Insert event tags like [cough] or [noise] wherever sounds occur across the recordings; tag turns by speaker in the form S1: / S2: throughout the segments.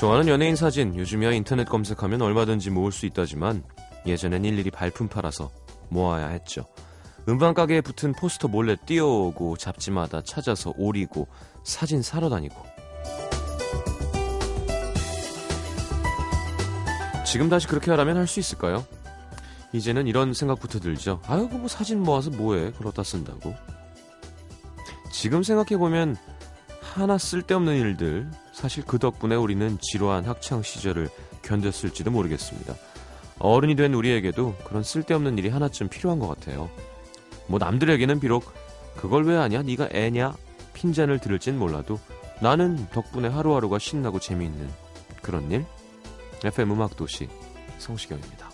S1: 좋아하는 연예인 사진 요즘이야 인터넷 검색하면 얼마든지 모을 수 있다지만 예전엔 일일이 발품 팔아서 모아야 했죠. 음반 가게에 붙은 포스터 몰래 뛰어오고 잡지마다 찾아서 오리고 사진 사러 다니고 지금 다시 그렇게 하라면 할 수 있을까요? 이제는 이런 생각부터 들죠. 아유, 뭐 사진 모아서 뭐해? 그렇다 쓴다고. 지금 생각해보면 하나 쓸데없는 일들, 사실 그 덕분에 우리는 지루한 학창 시절을 견뎠을지도 모르겠습니다. 어른이 된 우리에게도 그런 쓸데없는 일이 하나쯤 필요한 것 같아요. 뭐 남들에게는 비록 그걸 왜 하냐? 네가 애냐? 핀잔을 들을진 몰라도 나는 덕분에 하루하루가 신나고 재미있는 그런 일? FM 음악 도시 성시경입니다.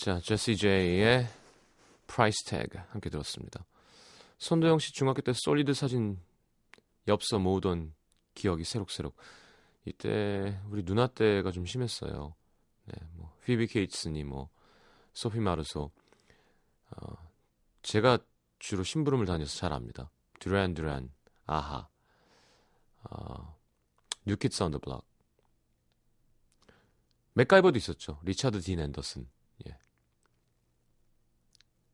S1: 자, 제시 제이의 Price Tag 함께 들었습니다. 손도영 씨 중학교 때 솔리드 사진 엽서 모으던 기억이 새록새록. 이때 우리 누나 때가 좀 심했어요. 네, 뭐 피비 케이츠니 뭐 소피 마르소. 어, 제가 주로 심부름을 다녀서 잘 압니다. 듀란 듀란, 아하, 어, New Kids on the Block. 맥가이버도 있었죠. 리차드 딘 앤더슨.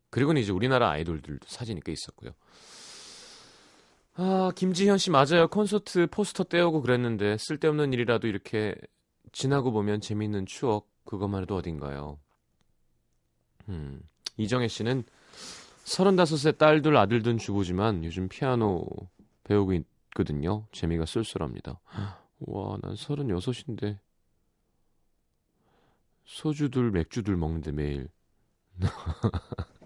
S1: 그리고는 이제 우리나라 아이돌들도 사진이 꽤 있었고요. 아, 김지현 씨 맞아요. 콘서트 포스터 떼오고 그랬는데 쓸데없는 일이라도 이렇게 지나고 보면 재미있는 추억 그것만 해도 어딘가요. 음, 이정혜 씨는 35세 딸들 아들 둔 주부지만 요즘 피아노 배우고 있거든요. 재미가 쏠쏠합니다. 와, 난 36인데 소주들 맥주들 먹는데 매일. [laughs]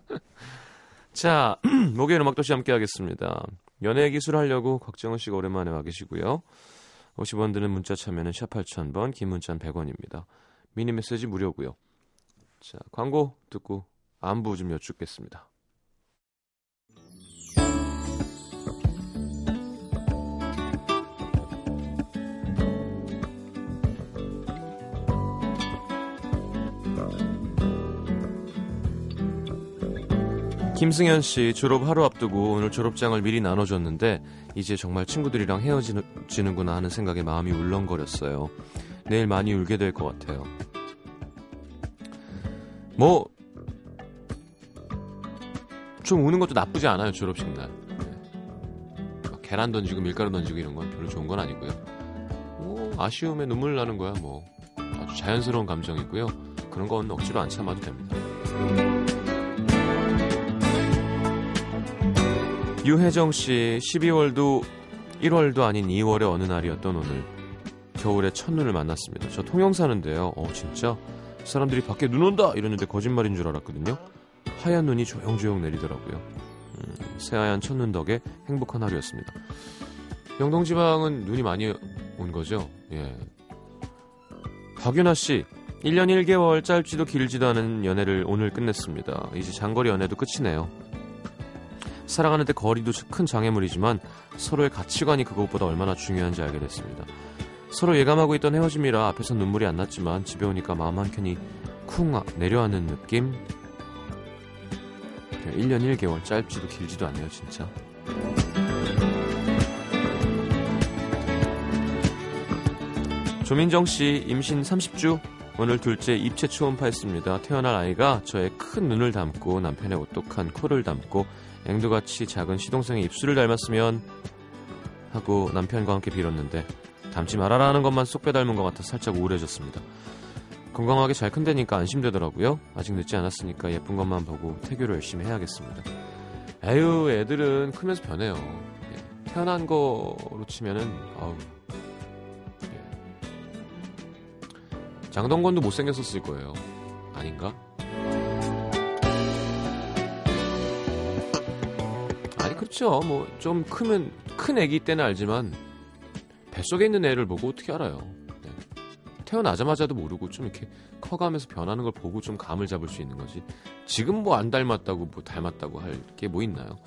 S1: 자, [clears throat] 목요일 음악도시 함께 하겠습니다. 연애 기술 하려고 곽정은 씨가 오랜만에 와 계시고요. 50원 드는 문자 참여는 샵 8000번, 긴 문자는 100원입니다. 미니 메시지 무료고요. 자, 광고 듣고 안부 좀 여쭙겠습니다. 김승현 씨 졸업 하루 앞두고 오늘 졸업장을 미리 나눠줬는데 이제 정말 친구들이랑 헤어지는구나 하는 생각에 마음이 울렁거렸어요. 내일 많이 울게 될 것 같아요. 뭐, 좀 우는 것도 나쁘지 않아요, 졸업식 날. 네. 계란 던지고 밀가루 던지고 이런 건 별로 좋은 건 아니고요. 뭐, 아쉬움에 눈물 나는 거야, 뭐. 아주 자연스러운 감정이고요. 그런 건 억지로 안 참아도 됩니다. 유혜정 씨 12월도 1월도 아닌 2월의 어느 날이었던 오늘 겨울에 첫눈을 만났습니다. 저 통영 사는데요. 어 진짜 사람들이 밖에 눈 온다 이러는데 거짓말인 줄 알았거든요. 하얀 눈이 조용조용 내리더라고요. 음, 새하얀 첫눈 덕에 행복한 하루였습니다. 영동지방은 눈이 많이 온 거죠. 예. 박윤아 씨 1년 1개월 짧지도 길지도 않은 연애를 오늘 끝냈습니다. 이제 장거리 연애도 끝이네요. 사랑하는데 거리도 큰 장애물이지만 서로의 가치관이 그것보다 얼마나 중요한지 알게 됐습니다. 서로 예감하고 있던 헤어짐이라 앞에서 눈물이 안 났지만 집에 오니까 마음 한켠이 쿵 내려앉는 느낌. 1년 1개월 짧지도 길지도 않네요, 진짜. 조민정 씨 임신 30주 오늘 둘째 입체 초음파했습니다. 태어날 아이가 저의 큰 눈을 담고 남편의 오똑한 코를 담고 앵두같이 작은 시동생의 입술을 닮았으면 하고 남편과 함께 빌었는데 닮지 말아라 하는 것만 쏙 빼닮은 것 같아 살짝 우울해졌습니다. 건강하게 잘 큰다니까 안심되더라고요. 아직 늦지 않았으니까 예쁜 것만 보고 태교를 열심히 해야겠습니다. 에휴, 애들은 크면서 변해요. 예, 태어난 거로 치면은, 아우. 예. 장동건도 못생겼었을 거예요. 아닌가? 아니, 그렇죠. 뭐, 좀 크면, 큰 애기 때는 알지만, 뱃속에 있는 애를 보고 어떻게 알아요. 네. 태어나자마자도 모르고 좀 이렇게 커가면서 변하는 걸 보고 좀 감을 잡을 수 있는 거지. 지금 뭐 안 닮았다고 뭐 닮았다고 할 게 뭐 있나요?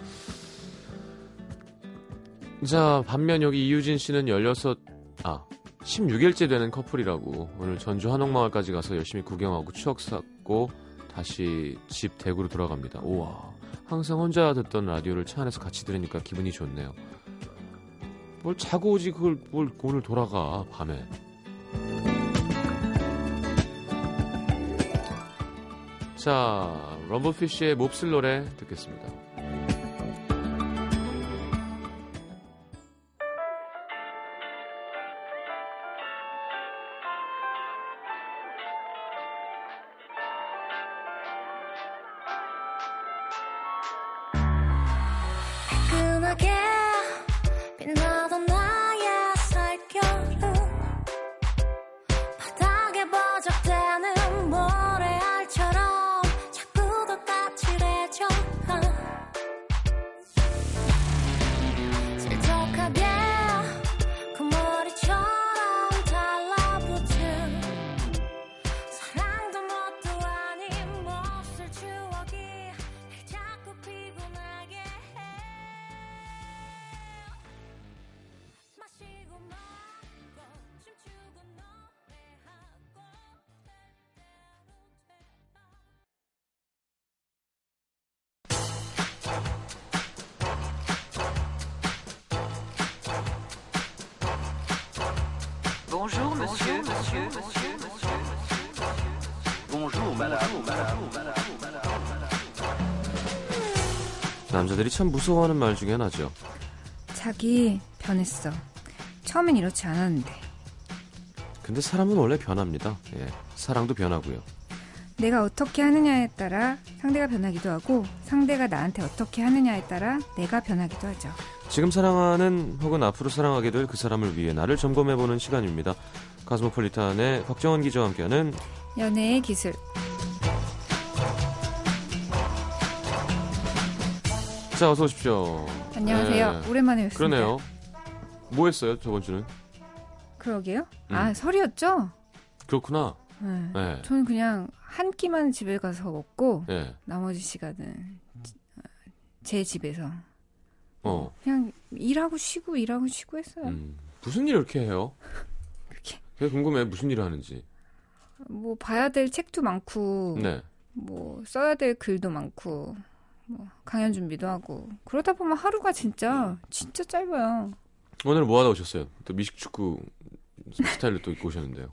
S1: 자, 반면 여기 이유진 씨는 16, 아, 16일째 되는 커플이라고 오늘 전주 한옥마을까지 가서 열심히 구경하고 추억 쌓고 다시 집 대구로 돌아갑니다. 우와, 항상 혼자 듣던 라디오를 차 안에서 같이 들으니까 기분이 좋네요. 뭘 자고 오지 그걸 뭘 오늘 돌아가 밤에. 자, 럼버피쉬의 몹쓸 노래 듣겠습니다. 남자들이 참 무서워하는 말 중에 하나죠.
S2: 자기 변했어. 처음엔 이렇지 않았는데.
S1: 근데 사람은 원래 변합니다. 예, 사랑도 변하고요.
S2: 내가 어떻게 하느냐에 따라 상대가 변하기도 하고 상대가 나한테 어떻게 하느냐에 따라 내가 변하기도 하죠.
S1: 지금 사랑하는 혹은 앞으로 사랑하게 될 그 사람을 위해 나를 점검해보는 시간입니다. 가스모폴리탄의 박정원 기자와 함께하는
S2: 연애의 기술.
S1: 자 어서 오십시오.
S2: 안녕하세요.
S1: 네.
S2: 오랜만에 뵙습니다.
S1: 그러네요. 뭐 했어요 저번 주는?
S2: 그러게요.
S1: 음.
S2: 아 설이었죠?
S1: 그렇구나.
S2: 네.
S1: 네.
S2: 저는 그냥 한 끼만 집에 가서 먹고
S1: 예.
S2: 나머지 시간은 제 집에서
S1: 어.
S2: 그냥 일하고 쉬고 일하고 쉬고 했어요.
S1: 음. 무슨 일 이렇게 해요? [laughs]
S2: 그렇게
S1: 되게 궁금해 무슨 일을 하는지.
S2: 뭐 봐야 될 책도 많고
S1: 네.
S2: 뭐 써야 될 글도 많고 뭐 강연 준비도 하고 그러다 보면 하루가 진짜 진짜 짧아요.
S1: 오늘 뭐 하다 오셨어요? 또 미식축구 스타일로 또 입고 오셨는데요.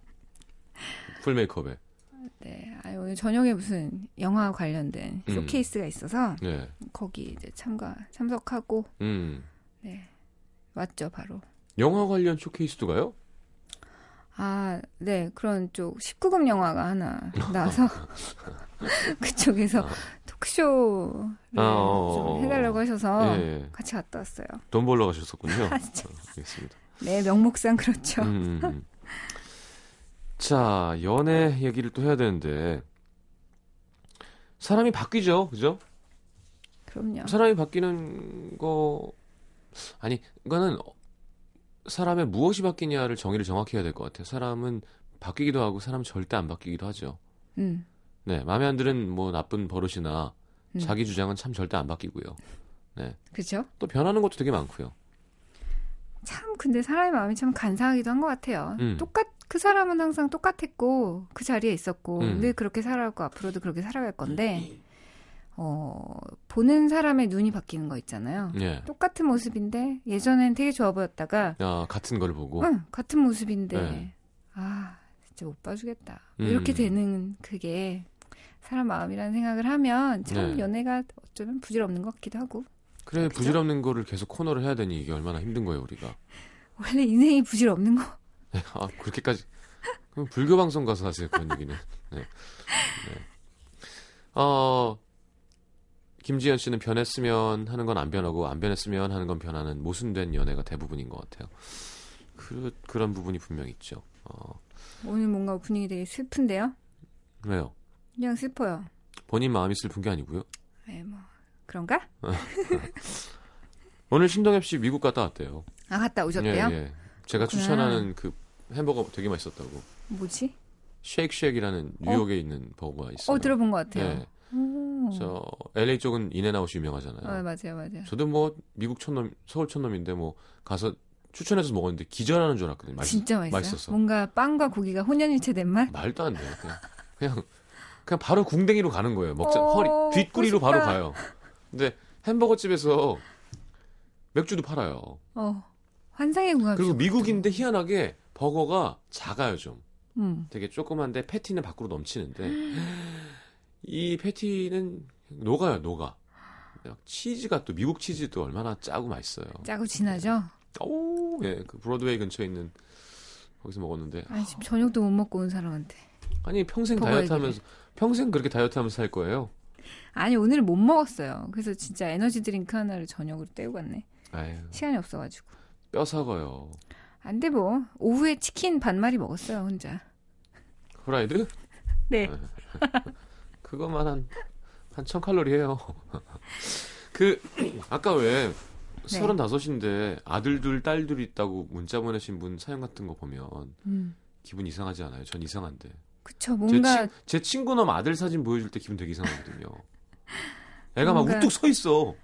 S1: full 메이크업에.
S2: 네, 아 오늘 저녁에 무슨 영화 관련된
S1: 음.
S2: 쇼케이스가 있어서
S1: 네.
S2: 거기 이제 참가 참석하고
S1: 음.
S2: 왔죠 바로.
S1: 영화 관련 쇼케이스도 가요?
S2: 아, 네 그런 쪽 19금 영화가 하나 나와서 [laughs] [laughs] 그쪽에서 토크쇼를
S1: 아, 어, 어,
S2: 좀
S1: 어.
S2: 해달라고 하셔서
S1: 예.
S2: 같이 갔다 왔어요.
S1: 돈 벌러 가셨었군요. [laughs]
S2: 아.
S1: 어, 알겠습니다.
S2: 네 명목상 그렇죠.
S1: 음, 음, 음. 자, 연애 얘기를 또 해야 되는데 사람이 바뀌죠, 그죠?
S2: 그럼요.
S1: 사람이 바뀌는 거 아니 이거는 사람의 무엇이 바뀌냐를 정의를 정확히 해야 될 것 같아요. 사람은 바뀌기도 하고 사람은 절대 안 바뀌기도 하죠.
S2: 음,
S1: 네, 마음에 안 드는 뭐 나쁜 버릇이나
S2: 음.
S1: 자기 주장은 참 절대 안 바뀌고요.
S2: 그죠?
S1: 또 변하는 것도 되게 많고요.
S2: 참 근데 사람의 마음이 참 간사하기도 한 것 같아요.
S1: 음.
S2: 똑같 그 사람은 항상 똑같았고 그 자리에 있었고
S1: 음.
S2: 늘 그렇게 살아왔고 앞으로도 그렇게 살아갈 건데 어 보는 사람의 눈이 바뀌는 거 있잖아요.
S1: 예.
S2: 똑같은 모습인데 예전엔 되게 좋아 보였다가
S1: 아, 같은 걸 보고.
S2: 응 같은 모습인데
S1: 네.
S2: 아 진짜 못 봐주겠다
S1: 음.
S2: 이렇게 되는 그게 사람 마음이라는 생각을 하면 참
S1: 네.
S2: 연애가 어쩌면 부질없는 것 같기도 하고
S1: 그래 부질없는 거를 계속 코너를 해야 되니 이게 얼마나 힘든 거예요 우리가. [laughs]
S2: 원래 인생이 부질없는 거
S1: 네, 아, 그렇게까지. 그럼 불교 방송 가서 하세요, 그런 얘기는. 네. 네. 어, 김지현 씨는 변했으면 하는 건 안 변하고, 안 변했으면 하는 건 변하는 모순된 연애가 대부분인 것 같아요. 그, 그런 부분이 분명 있죠. 어,
S2: 오늘 뭔가 분위기 되게 슬픈데요?
S1: 왜요?
S2: 그냥 슬퍼요.
S1: 본인 마음이 슬픈 게 아니고요.
S2: 네, 뭐 그런가? [laughs]
S1: 오늘 신동엽 씨 미국 갔다 왔대요.
S2: 아 갔다 오셨대요?
S1: 예, 예. 제가. 추천하는 그 햄버거 되게 맛있었다고.
S2: 뭐지?
S1: 쉐이크쉑이라는 뉴욕에 있는 버거가 있어요.
S2: 어 들어본 것 같아요.
S1: 예.
S2: 오.
S1: 저 LA 쪽은 인앤아웃이 유명하잖아요.
S2: 어, 맞아요, 맞아요.
S1: 저도 뭐 미국 촌놈, 서울 촌놈인데 뭐 가서 추천해서 먹었는데 기절하는 줄 알았거든요. 맛있,
S2: 진짜 맛있어요.
S1: 맛있었어.
S2: 뭔가 빵과 고기가 혼연일체된 맛.
S1: 말도 안 돼요. 그냥 그냥 그냥 바로 궁뎅이로 가는 거예요. 먹자
S2: 어,
S1: 허리 뒷구리로 바로. 가요. 근데 햄버거 집에서 맥주도 팔아요.
S2: 어 환상의 궁합.
S1: 그리고 미국인데 희한하게 버거가 작아요 좀.
S2: 음.
S1: 되게 조그만데 패티는 밖으로 넘치는데 [gasps] 이 패티는 녹아요 녹아. 치즈가 또 미국 치즈도 얼마나 짜고 맛있어요.
S2: 짜고 진하죠.
S1: 오, 예, 그 브로드웨이 근처에 있는 거기서 먹었는데
S2: 아니 지금 저녁도 못 먹고 온 사람한테.
S1: 아니 평생 다이어트. 하면서 평생 그렇게 다이어트 하면서 살 거예요?
S2: 아니 오늘은 못 먹었어요. 그래서 진짜 에너지 드링크 하나를 저녁으로 때우고 갔네.
S1: 아유,
S2: 시간이 없어가지고.
S1: 뼈 사고요.
S2: 안돼 뭐 오후에 치킨 반마리 먹었어요 혼자.
S1: 후라이드? [laughs]
S2: 네. [laughs]
S1: 그거만 한, 한 1000칼로리예요 [laughs] 그, 아까 왜,
S2: 네.
S1: 서른다섯인데 아들들, 딸들 있다고 문자 보내신 분 사연 같은 거 보면
S2: 음.
S1: 기분 이상하지 않아요? 전 이상한데.
S2: 그쵸
S1: 제,
S2: 뭔가
S1: 친, 제 친구 놈 아들 사진 보여줄 때 기분 되게 이상하거든요. 애가 막
S2: 뭔가-
S1: 우뚝 서 있어.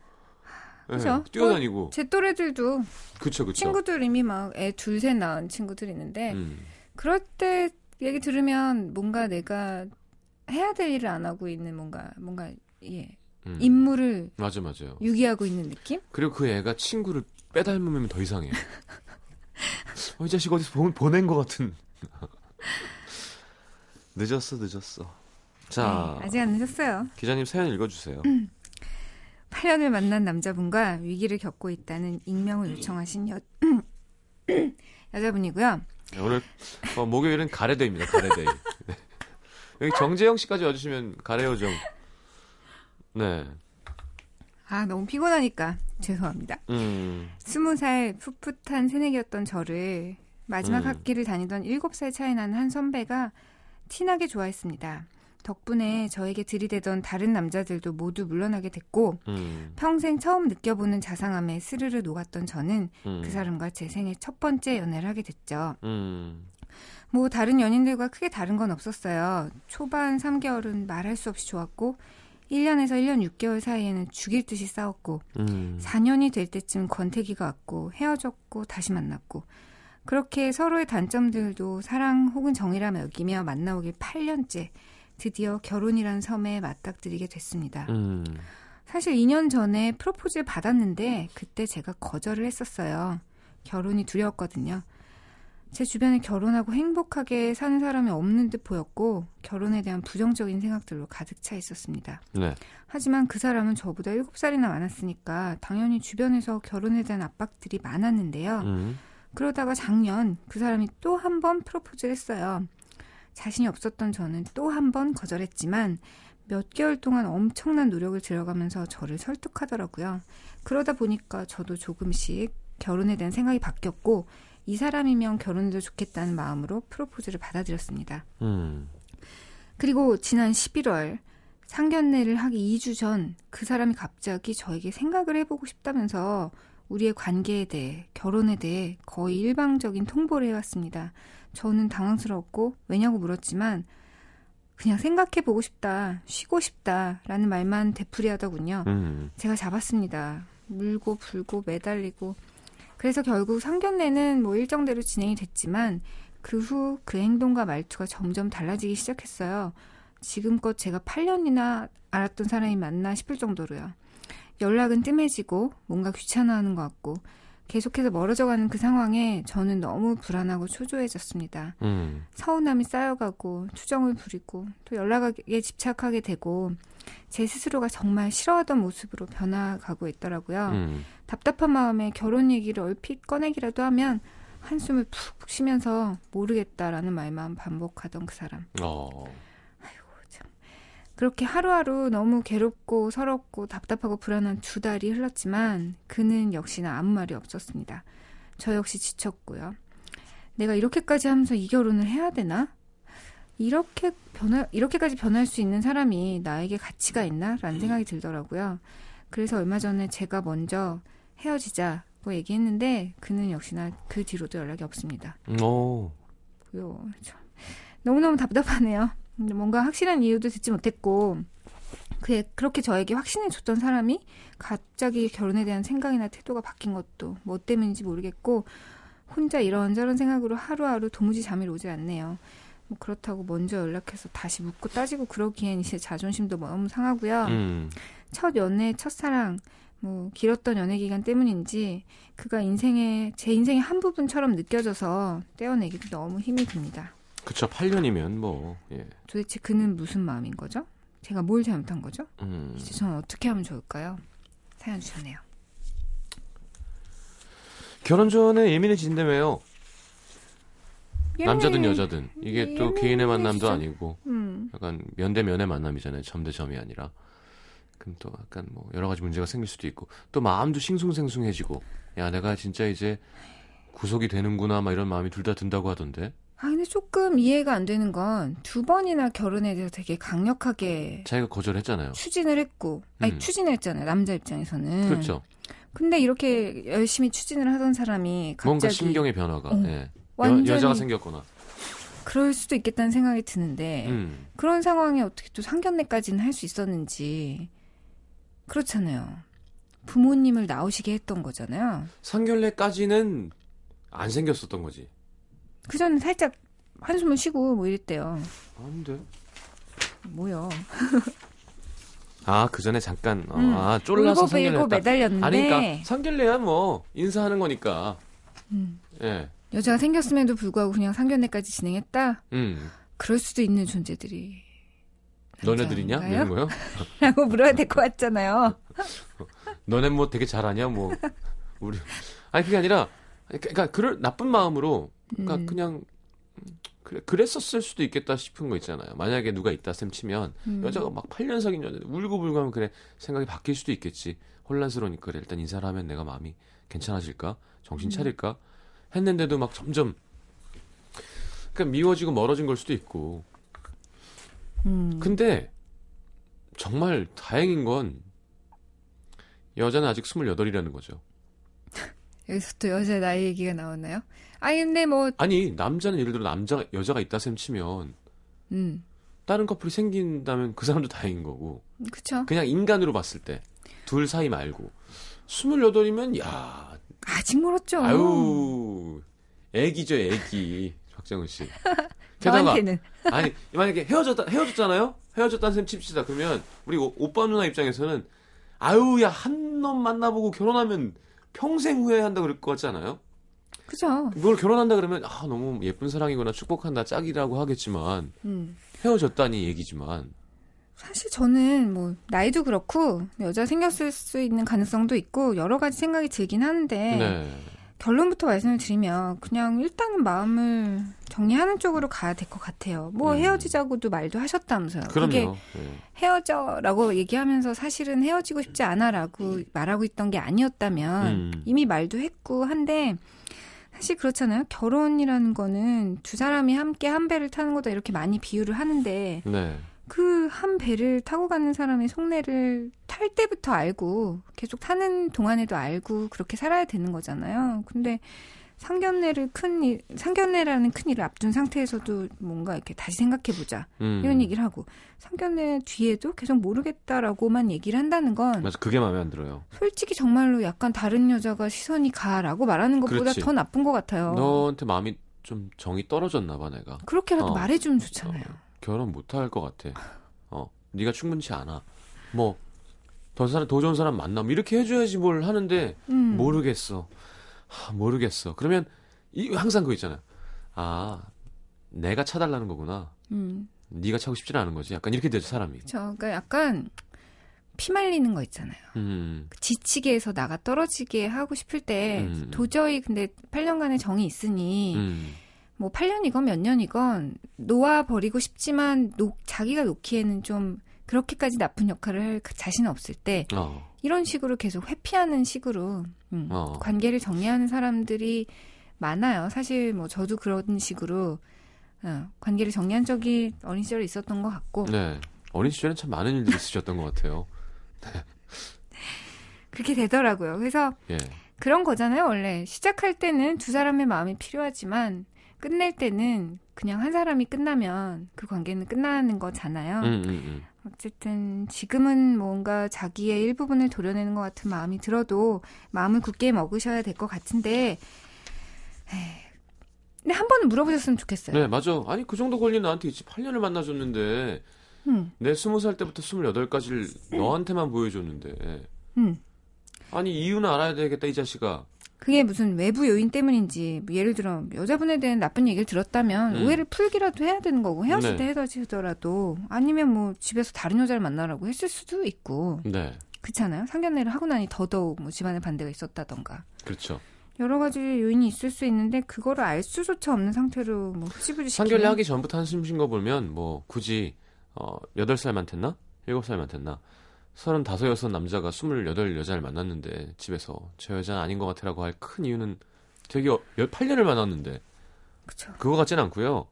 S1: 예,
S2: 그죠?
S1: 뛰어다니고.
S2: 제 또래들도
S1: 그쵸, 그쵸.
S2: 친구들 이미 막 애 둘 셋 낳은 친구들 있는데
S1: 음,
S2: 그럴 때 얘기 들으면 뭔가 내가 해야 될 일을 안 하고 있는 뭔가 뭔가 예
S1: 음.
S2: 임무를
S1: 맞아, 맞아요.
S2: 유기하고 있는 느낌?
S1: 그리고 그 애가 친구를 빼닮으면 더 이상해. [laughs] 어, 이 자식 어디서 보, 보낸 것 같은. 늦었어, 늦었어. 자,
S2: 네, 아직 안 늦었어요.
S1: 기자님 사연 읽어주세요.
S2: 8년을 만난 남자분과 위기를 겪고 있다는 익명을 요청하신 여, [clears throat] 여자분이고요.
S1: 네, 오늘 어, 목요일은 가래데이입니다. 가래데이. [laughs] 네. 여기 정재영 씨까지 와주시면 가래요정. 네.
S2: 아 너무 피곤하니까 죄송합니다.
S1: 음,
S2: 스무 살 풋풋한 새내기였던 저를 마지막
S1: 음.
S2: 학기를 다니던 일곱 살 차이 나는 한 선배가 티나게 좋아했습니다. 덕분에 저에게 들이대던 다른 남자들도 모두 물러나게 됐고
S1: 음,
S2: 평생 처음 느껴보는 자상함에 스르르 녹았던 저는
S1: 음,
S2: 그 사람과 제 생애 첫 번째 연애를 하게 됐죠.
S1: 음,
S2: 뭐 다른 연인들과 크게 다른 건 없었어요. 초반 3개월은 말할 수 없이 좋았고 1년에서 1년 6개월 사이에는 죽일 듯이 싸웠고
S1: 음,
S2: 4년이 될 때쯤 권태기가 왔고 헤어졌고 다시 만났고 그렇게 서로의 단점들도 사랑 혹은 정이라며 여기며 만나오길 8년째 드디어 결혼이란 섬에 맞닥뜨리게 됐습니다.
S1: 음,
S2: 사실 2년 전에 프로포즈를 받았는데 그때 제가 거절을 했었어요. 결혼이 두려웠거든요. 제 주변에 결혼하고 행복하게 사는 사람이 없는 듯 보였고 결혼에 대한 부정적인 생각들로 가득 차 있었습니다.
S1: 네.
S2: 하지만 그 사람은 저보다 7살이나 많았으니까 당연히 주변에서 결혼에 대한 압박들이 많았는데요.
S1: 음,
S2: 그러다가 작년 그 사람이 또 한 번 프로포즈를 했어요. 자신이 없었던 저는 또 한 번 거절했지만 몇 개월 동안 엄청난 노력을 들어가면서 저를 설득하더라고요. 그러다 보니까 저도 조금씩 결혼에 대한 생각이 바뀌었고 이 사람이면 결혼해도 좋겠다는 마음으로 프로포즈를 받아들였습니다.
S1: 음,
S2: 그리고 지난 11월 상견례를 하기 2주 전 그 사람이 갑자기 저에게 생각을 해보고 싶다면서 우리의 관계에 대해 결혼에 대해 거의 일방적인 통보를 해왔습니다. 저는 당황스러웠고 왜냐고 물었지만 그냥 생각해 보고 싶다, 쉬고 싶다 라는 말만 되풀이 하더군요.
S1: 음,
S2: 제가 잡았습니다. 물고 불고 매달리고. 그래서 결국 상견례는 뭐 일정대로 진행이 됐지만 그 후그 행동과 말투가 점점 달라지기 시작했어요. 지금껏 제가 8년이나 알았던 사람이 맞나 싶을 정도로요. 연락은 뜸해지고 뭔가 귀찮아하는 것 같고 계속해서 멀어져가는 그 상황에 저는 너무 불안하고 초조해졌습니다.
S1: 음,
S2: 서운함이 쌓여가고 투정을 부리고 또 연락에 집착하게 되고 제 스스로가 정말 싫어하던 모습으로 변화가고 있더라고요.
S1: 음,
S2: 답답한 마음에 결혼 얘기를 얼핏 꺼내기라도 하면 한숨을 푹 쉬면서 모르겠다라는 말만 반복하던 그 사람.
S1: 어.
S2: 그렇게 하루하루 너무 괴롭고 서럽고 답답하고 불안한 두 달이 흘렀지만 그는 역시나 아무 말이 없었습니다. 저 역시 지쳤고요. 내가 이렇게까지 하면서 이 결혼을 해야 되나? 이렇게 변화, 이렇게까지 변할 수 있는 사람이 나에게 가치가 있나? 라는 생각이 들더라고요. 그래서 얼마 전에 제가 먼저 헤어지자고 얘기했는데 그는 역시나 그 뒤로도 연락이 없습니다.
S1: 어.
S2: 고요. 참. 너무너무 답답하네요. 뭔가 확실한 이유도 듣지 못했고, 그 그렇게 저에게 확신을 줬던 사람이 갑자기 결혼에 대한 생각이나 태도가 바뀐 것도 뭐 때문인지 모르겠고, 혼자 이런저런 생각으로 하루하루 도무지 잠이 오지 않네요. 뭐 그렇다고 먼저 연락해서 다시 묻고 따지고 그러기엔 이제 자존심도 너무 상하고요.
S1: 음.
S2: 첫 연애, 첫사랑, 뭐 길었던 연애 기간 때문인지 그가 인생의 제 인생의 한 부분처럼 느껴져서 떼어내기도 너무 힘이 듭니다.
S1: 그쵸. 8년이면 뭐 예.
S2: 도대체 그는 무슨 마음인 거죠? 제가 뭘 잘못한 거죠?
S1: 음.
S2: 이제 저는 어떻게 하면 좋을까요? 사연 주셨네요.
S1: 결혼 전에 예민해진다며요. 남자든. 여자든 이게 또 개인의 만남도 아니고
S2: 음,
S1: 약간 면 대 면의 만남이잖아요. 점 대 점이 아니라. 그럼 또 약간 뭐 여러 가지 문제가 생길 수도 있고 또 마음도 싱숭생숭해지고 야 내가 진짜 이제 구속이 되는구나 막 이런 마음이 둘 다 든다고 하던데
S2: 아 근데 조금 이해가 안 되는 건 두 번이나 결혼에 대해서 되게 강력하게
S1: 자기가 거절했잖아요.
S2: 추진을 했고, 아니
S1: 음.
S2: 추진을 했잖아요. 남자 입장에서는.
S1: 그렇죠.
S2: 근데 이렇게 열심히 추진을 하던 사람이 갑자기
S1: 뭔가 심경의 변화가
S2: 어,
S1: 예. 여,
S2: 완전히
S1: 여자가 생겼거나.
S2: 그럴 수도 있겠다는 생각이 드는데
S1: 음.
S2: 그런 상황에 어떻게 또 상견례까지는 할 수 있었는지 그렇잖아요. 부모님을 나오시게 했던 거잖아요.
S1: 상견례까지는 안 생겼었던 거지.
S2: 그 전에 살짝 한숨을 쉬고 뭐 이랬대요.
S1: 안 돼.
S2: 뭐요? [laughs]
S1: 아, 그 전에 잠깐, 어,
S2: 음.
S1: 아, 쫄라서
S2: 울고
S1: 상견례 했다.
S2: 매달렸는데
S1: 아니, 그러니까 상견례야 뭐 인사하는 거니까.
S2: 음,
S1: 예.
S2: 여자가 생겼음에도 불구하고 그냥 상견례까지 진행했다?
S1: 음.
S2: 그럴 수도 있는 존재들이
S1: 너네들이냐? 이런 거요? [laughs]
S2: 라고 물어야 될 것 같잖아요. [laughs]
S1: 너네 뭐 되게 잘하냐? 뭐 우리 아니 그게 아니라 그러니까 그럴 나쁜 마음으로 그러니까
S2: 음.
S1: 그냥 음, 그래 그랬었을 수도 있겠다 싶은 거 있잖아요. 만약에 누가 있다 셈 치면
S2: 음.
S1: 여자가 막 8년 사귄 여자인데 울고불고 하면 그래 생각이 바뀔 수도 있겠지. 혼란스러우니까 그래 일단 인사를 하면 내가 마음이 괜찮아질까? 정신 차릴까? 했는데도 막 점점 그러니까 미워지고 멀어진 걸 수도 있고.
S2: 음.
S1: 근데 정말 다행인 건 여자는 아직 28이라는 거죠. [laughs]
S2: 여기서 또 여자 나이 얘기가 나오나요? 아니 근데 뭐
S1: 아니 남자는 예를 들어 남자 여자가 있다 셈 치면
S2: 음.
S1: 다른 커플이 생긴다면 그 사람도 다행인 거고
S2: 그쵸.
S1: 그냥 인간으로 봤을 때 둘 사이 말고 28이면 야
S2: 아직 멀었죠.
S1: 아유 애기죠 애기 [laughs] 박정은 씨 [laughs] 게다가. [laughs] 아니 만약에 헤어졌다 헤어졌잖아요 헤어졌다는 셈 칩시다 그러면 우리 오- 오빠 누나 입장에서는 아유 야 한 놈 만나보고 결혼하면 평생 후회한다 그럴 것 같지 않아요?
S2: 그죠.
S1: 뭘 결혼한다 그러면 아 너무 예쁜 사랑이구나 축복한다 짝이라고 하겠지만
S2: 음.
S1: 헤어졌다니 얘기지만
S2: 사실 저는 뭐 나이도 그렇고 여자 생겼을 수 있는 가능성도 있고 여러 가지 생각이 들긴 하는데
S1: 네.
S2: 결론부터 말씀을 드리면 그냥 일단은 마음을 정리하는 쪽으로 가야 될 것 같아요. 뭐
S1: 음.
S2: 헤어지자고도 말도 하셨다면서요. 그게
S1: 그럼요. 네.
S2: 헤어져라고 얘기하면서 사실은 헤어지고 싶지 않아라고 말하고 있던 게 아니었다면
S1: 음.
S2: 이미 말도 했고 한데 사실 그렇잖아요. 결혼이라는 거는 두 사람이 함께 한 배를 타는 거다 이렇게 많이 비유를 하는데
S1: 네.
S2: 그한 배를 타고 가는 사람의 속내를 탈 때부터 알고 계속 타는 동안에도 알고 그렇게 살아야 되는 거잖아요. 근데 상견례를 큰 일, 상견례라는 큰 일을 앞둔 상태에서도 뭔가 이렇게 다시 생각해 보자
S1: 음.
S2: 이런 얘기를 하고 상견례 뒤에도 계속 모르겠다라고만 얘기를 한다는 건
S1: 맞아 그게 마음에 안 들어요.
S2: 솔직히 정말로 약간 다른 여자가 시선이 가라고 말하는 것보다
S1: 그렇지.
S2: 더 나쁜 것 같아요.
S1: 너한테 마음이 좀 정이 떨어졌나 봐 내가.
S2: 그렇게라도
S1: 어.
S2: 말해주면 좋잖아요.
S1: 결혼 못할 것 같아. 어, 네가 충분치 않아. 뭐, 더 사람, 더 좋은 사람 만나면 이렇게 해줘야지 뭘 하는데,
S2: 음.
S1: 모르겠어. 하, 모르겠어. 그러면, 이, 항상 그거 있잖아요. 아, 내가 차달라는 거구나.
S2: 음.
S1: 네가 차고 싶지는 않은 거지. 약간 이렇게 되죠, 사람이.
S2: 저 그러니까 약간 피말리는 거 있잖아요.
S1: 음.
S2: 지치게 해서 나가 떨어지게 하고 싶을 때
S1: 음.
S2: 도저히 근데 8년간의 정이 있으니
S1: 음.
S2: 뭐 8년이건 몇 년이건 놓아 버리고 싶지만 놓- 자기가 놓기에는 좀 그렇게까지 나쁜 역할을 할 자신 없을 때
S1: 어.
S2: 이런 식으로 계속 회피하는 식으로 음,
S1: 어.
S2: 관계를 정리하는 사람들이 많아요. 사실 뭐 저도 그런 식으로 어, 관계를 정리한 적이 어린 시절에 있었던 것 같고
S1: 네. 어린 시절엔 참 많은 일들이 있으셨던 것 같아요. [laughs]
S2: 그렇게 되더라고요. 그래서
S1: 예.
S2: 그런 거잖아요. 원래 시작할 때는 두 사람의 마음이 필요하지만 끝낼 때는 그냥 한 사람이 끝나면 그 관계는 끝나는 거잖아요.
S1: 음, 음, 음.
S2: 어쨌든 지금은 뭔가 자기의 일부분을 도려내는 것 같은 마음이 들어도 마음을 굳게 먹으셔야 될 것 같은데 에이, 근데 한 번은 물어보셨으면 좋겠어요.
S1: 네, 맞아. 아니, 그 정도 권리 나한테 있지. 8년을 만나줬는데,
S2: 음,
S1: 내 20살 때부터 28까지를 너한테만 보여줬는데.
S2: 음.
S1: 아니, 이유는 알아야 되겠다, 이 자식아.
S2: 그게 무슨 외부 요인 때문인지 뭐 예를 들어 여자분에 대한 나쁜 얘기를 들었다면
S1: 음.
S2: 오해를 풀기라도 해야 되는 거고 헤어질
S1: 네.
S2: 때 헤어지더라도 아니면 뭐 집에서 다른 여자를 만나라고 했을 수도 있고
S1: 네.
S2: 그렇잖아요. 상견례를 하고 나니 더더욱 뭐 집안의 반대가 있었다던가
S1: 그렇죠.
S2: 여러 가지 요인이 있을 수 있는데 그거를 알 수조차 없는 상태로 뭐 흐지부지
S1: 상견례 하기 전부터 한숨 쉰 거 보면, 뭐, 굳이, 어, 8살만 됐나? 7살만 됐나? 35, 여섯 남자가 28 여자를 만났는데, 집에서, 저 여자는 아닌 것 같아라고 할 큰 이유는 되게, 어- 8년을 만났는데,
S2: 그쵸.
S1: 그거 같진 않고요.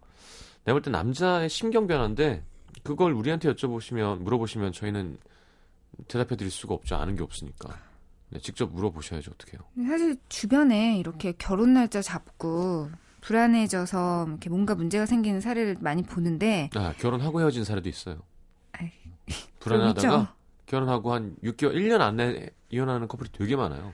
S1: 내가 볼 때 남자의 심경 변화인데 그걸 우리한테 여쭤보시면 물어보시면 저희는 대답해 드릴 수가 없죠. 아는 게 없으니까. 네, 직접 물어보셔야죠. 어떻게요?
S2: 근데 사실 주변에 이렇게 결혼 날짜 잡고 불안해져서 이렇게 뭔가 문제가 생기는 사례를 많이 보는데
S1: 아, 결혼하고 헤어진 사례도 있어요. 불안하다가. 결혼하고 한 6개월, 1년 안에 이혼하는 커플이 되게 많아요.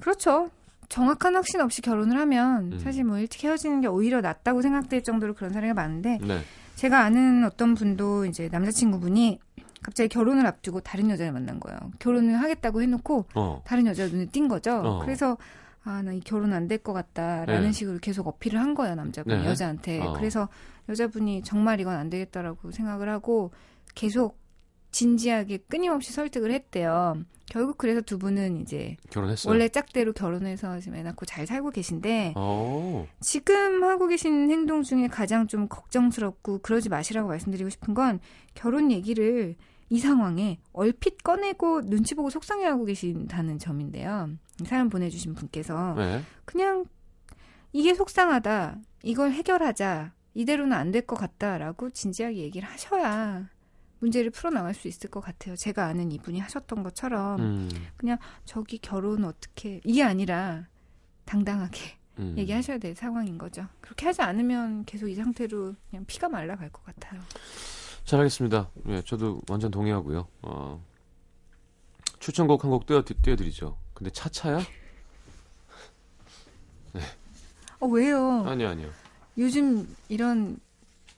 S2: 그렇죠. 정확한 확신 없이 결혼을 하면
S1: 음.
S2: 사실 뭐 일찍 헤어지는 게 오히려 낫다고 생각될 정도로 그런 사례가 많은데
S1: 네.
S2: 제가 아는 어떤 분도 이제 남자친구분이 갑자기 결혼을 앞두고 다른 여자를 만난 거예요. 결혼을 하겠다고 해놓고
S1: 어.
S2: 다른 여자 눈에 띈 거죠.
S1: 어.
S2: 그래서 아 나 이 결혼 안 될 것 같다라는
S1: 네.
S2: 식으로 계속 어필을 한 거예요 남자분이
S1: 네.
S2: 여자한테.
S1: 어.
S2: 그래서 여자분이 정말 이건 안 되겠다라고 생각을 하고 계속 진지하게 끊임없이 설득을 했대요. 결국 그래서 두 분은 이제
S1: 결혼했어요.
S2: 원래 짝대로 결혼해서 지금 애 낳고 잘 살고 계신데
S1: 어.
S2: 지금 하고 계신 행동 중에 가장 좀 걱정스럽고 그러지 마시라고 말씀드리고 싶은 건 결혼 얘기를 이 상황에 얼핏 꺼내고 눈치 보고 속상해하고 계신다는 점인데요. 사연 보내주신 분께서
S1: 네.
S2: 그냥 이게 속상하다. 이걸 해결하자. 이대로는 안 될 것 같다라고 진지하게 얘기를 하셔야 문제를 풀어나갈 수 있을 것 같아요. 제가 아는 이분이 하셨던 것처럼
S1: 음.
S2: 저기 결혼 어떻게 이게 아니라 당당하게
S1: 음.
S2: 얘기하셔야 될 상황인 거죠. 그렇게 하지 않으면 계속 이 상태로 그냥 피가 말라갈 것 같아요.
S1: 잘 알겠습니다. 예, 저도 완전 동의하고요. 어, 추천곡 한 곡 띄워, 띄워드리죠. 근데 차차야? [laughs]
S2: 어 왜요?
S1: 아니요, 아니요.
S2: 요즘 이런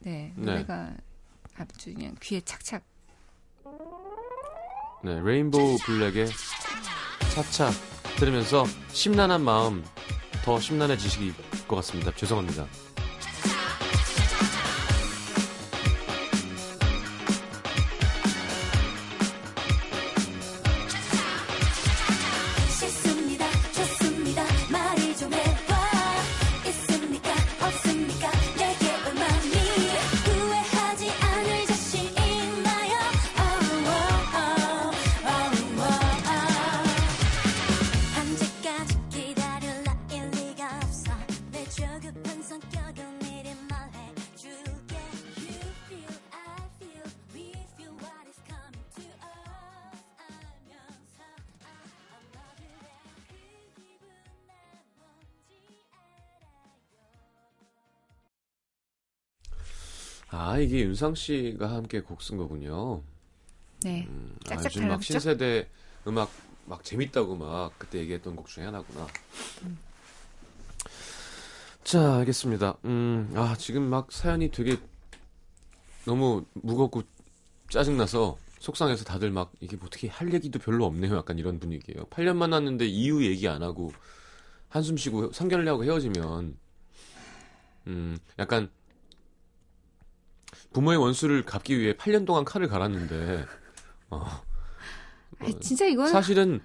S2: 네
S1: 네.
S2: 노래가 아주 그냥 귀에 착착.
S1: 네, 레인보우 블랙의 차차 들으면서 심란한 마음 더 심란해지실 것 같습니다. 죄송합니다.
S3: 아,
S1: 이게 윤상 씨가 함께 곡 쓴 거군요.
S2: 네.
S1: 음, 아, 요즘 막? 신세대 음악 막 재밌다고 막 그때 얘기했던 곡 중에 하나구나. 자, 알겠습니다. 음, 아, 지금 막 사연이 되게 너무 무겁고 짜증나서 속상해서 다들 막 이게 뭐 어떻게 할 얘기도 별로 없네요. 약간 이런 분위기예요. 8년 만났는데 이유 얘기 안 하고 한숨 쉬고 상견례 하고 헤어지면 음, 약간 부모의 원수를 갚기 위해 8년 동안 칼을 갈았는데 어,
S2: 아니, 진짜 이건
S1: 사실은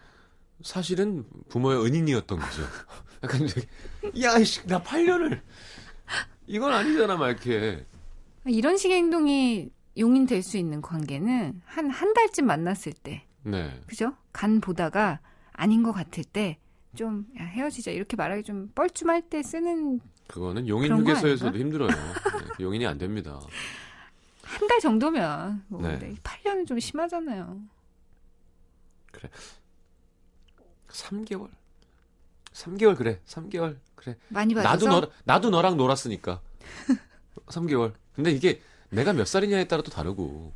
S1: 사실은 부모의 은인이었던 거죠. 약간 이제 야이씨 나 8년을. 이건 아니잖아 막 이렇게
S2: 이런 식의 행동이 용인될 수 있는 관계는 한 한 달쯤 만났을 때,
S1: 네.
S2: 그죠? 간 보다가 아닌 것 같을 때 좀 헤어지자. 이렇게 말하기 좀 뻘쭘할 때 쓰는
S1: 그거는 용인 휴게소에서도? 힘들어요. 네, 용인이 안 됩니다.
S2: 한 달 정도면 뭐
S1: 네.
S2: 근데 8년은 좀 심하잖아요.
S1: 3개월 3개월 그래 3개월 그래
S2: 많이 받아서
S1: 나도 너 나도 너랑 놀았으니까 [laughs] 3개월 근데 이게 내가 몇 살이냐에 따라 또 다르고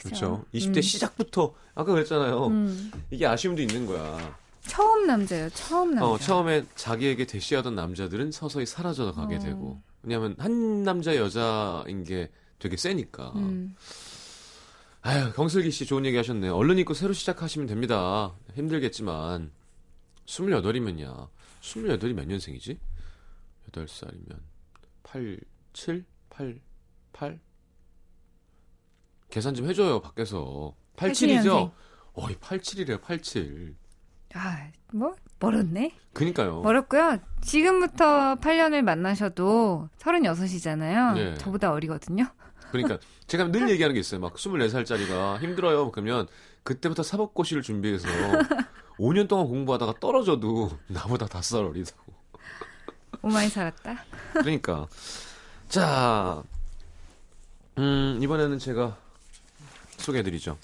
S1: 그렇죠 20대
S2: 음.
S1: 시작부터 아까 그랬잖아요
S2: 음.
S1: 이게 아쉬움도 있는 거야
S2: 처음 남자예요. 처음 남자.
S1: 어, 처음에 자기에게 대시하던 남자들은 서서히 사라져 가게
S2: 어.
S1: 되고. 왜냐하면 한 남자 여자인 게 되게 세니까.
S2: 음.
S1: 아유 경슬기 씨 좋은 얘기 하셨네요. 얼른 입고 새로 시작하시면 됩니다. 힘들겠지만. 28이면야. 28이 몇 년생이지? 8살이면. 8 7 8 8 계산 좀 해줘요 밖에서. 87이죠?
S2: 87년생.
S1: 어이 87이래요 87
S2: 아, 뭐 멀었네.
S1: 그니까요
S2: 멀었고요. 지금부터 8년을 만나셔도 36이잖아요.
S1: 네.
S2: 저보다 어리거든요.
S1: 그러니까 제가 늘 [laughs] 얘기하는 게 있어요. 막 24살짜리가 힘들어요. 그러면 그때부터 사법고시를 준비해서 [laughs] 5년 동안 공부하다가 떨어져도 나보다 다섯 살 어리다고.
S2: 오마이 살았다.
S1: 그러니까 자, 음 이번에는 제가 소개해드리죠.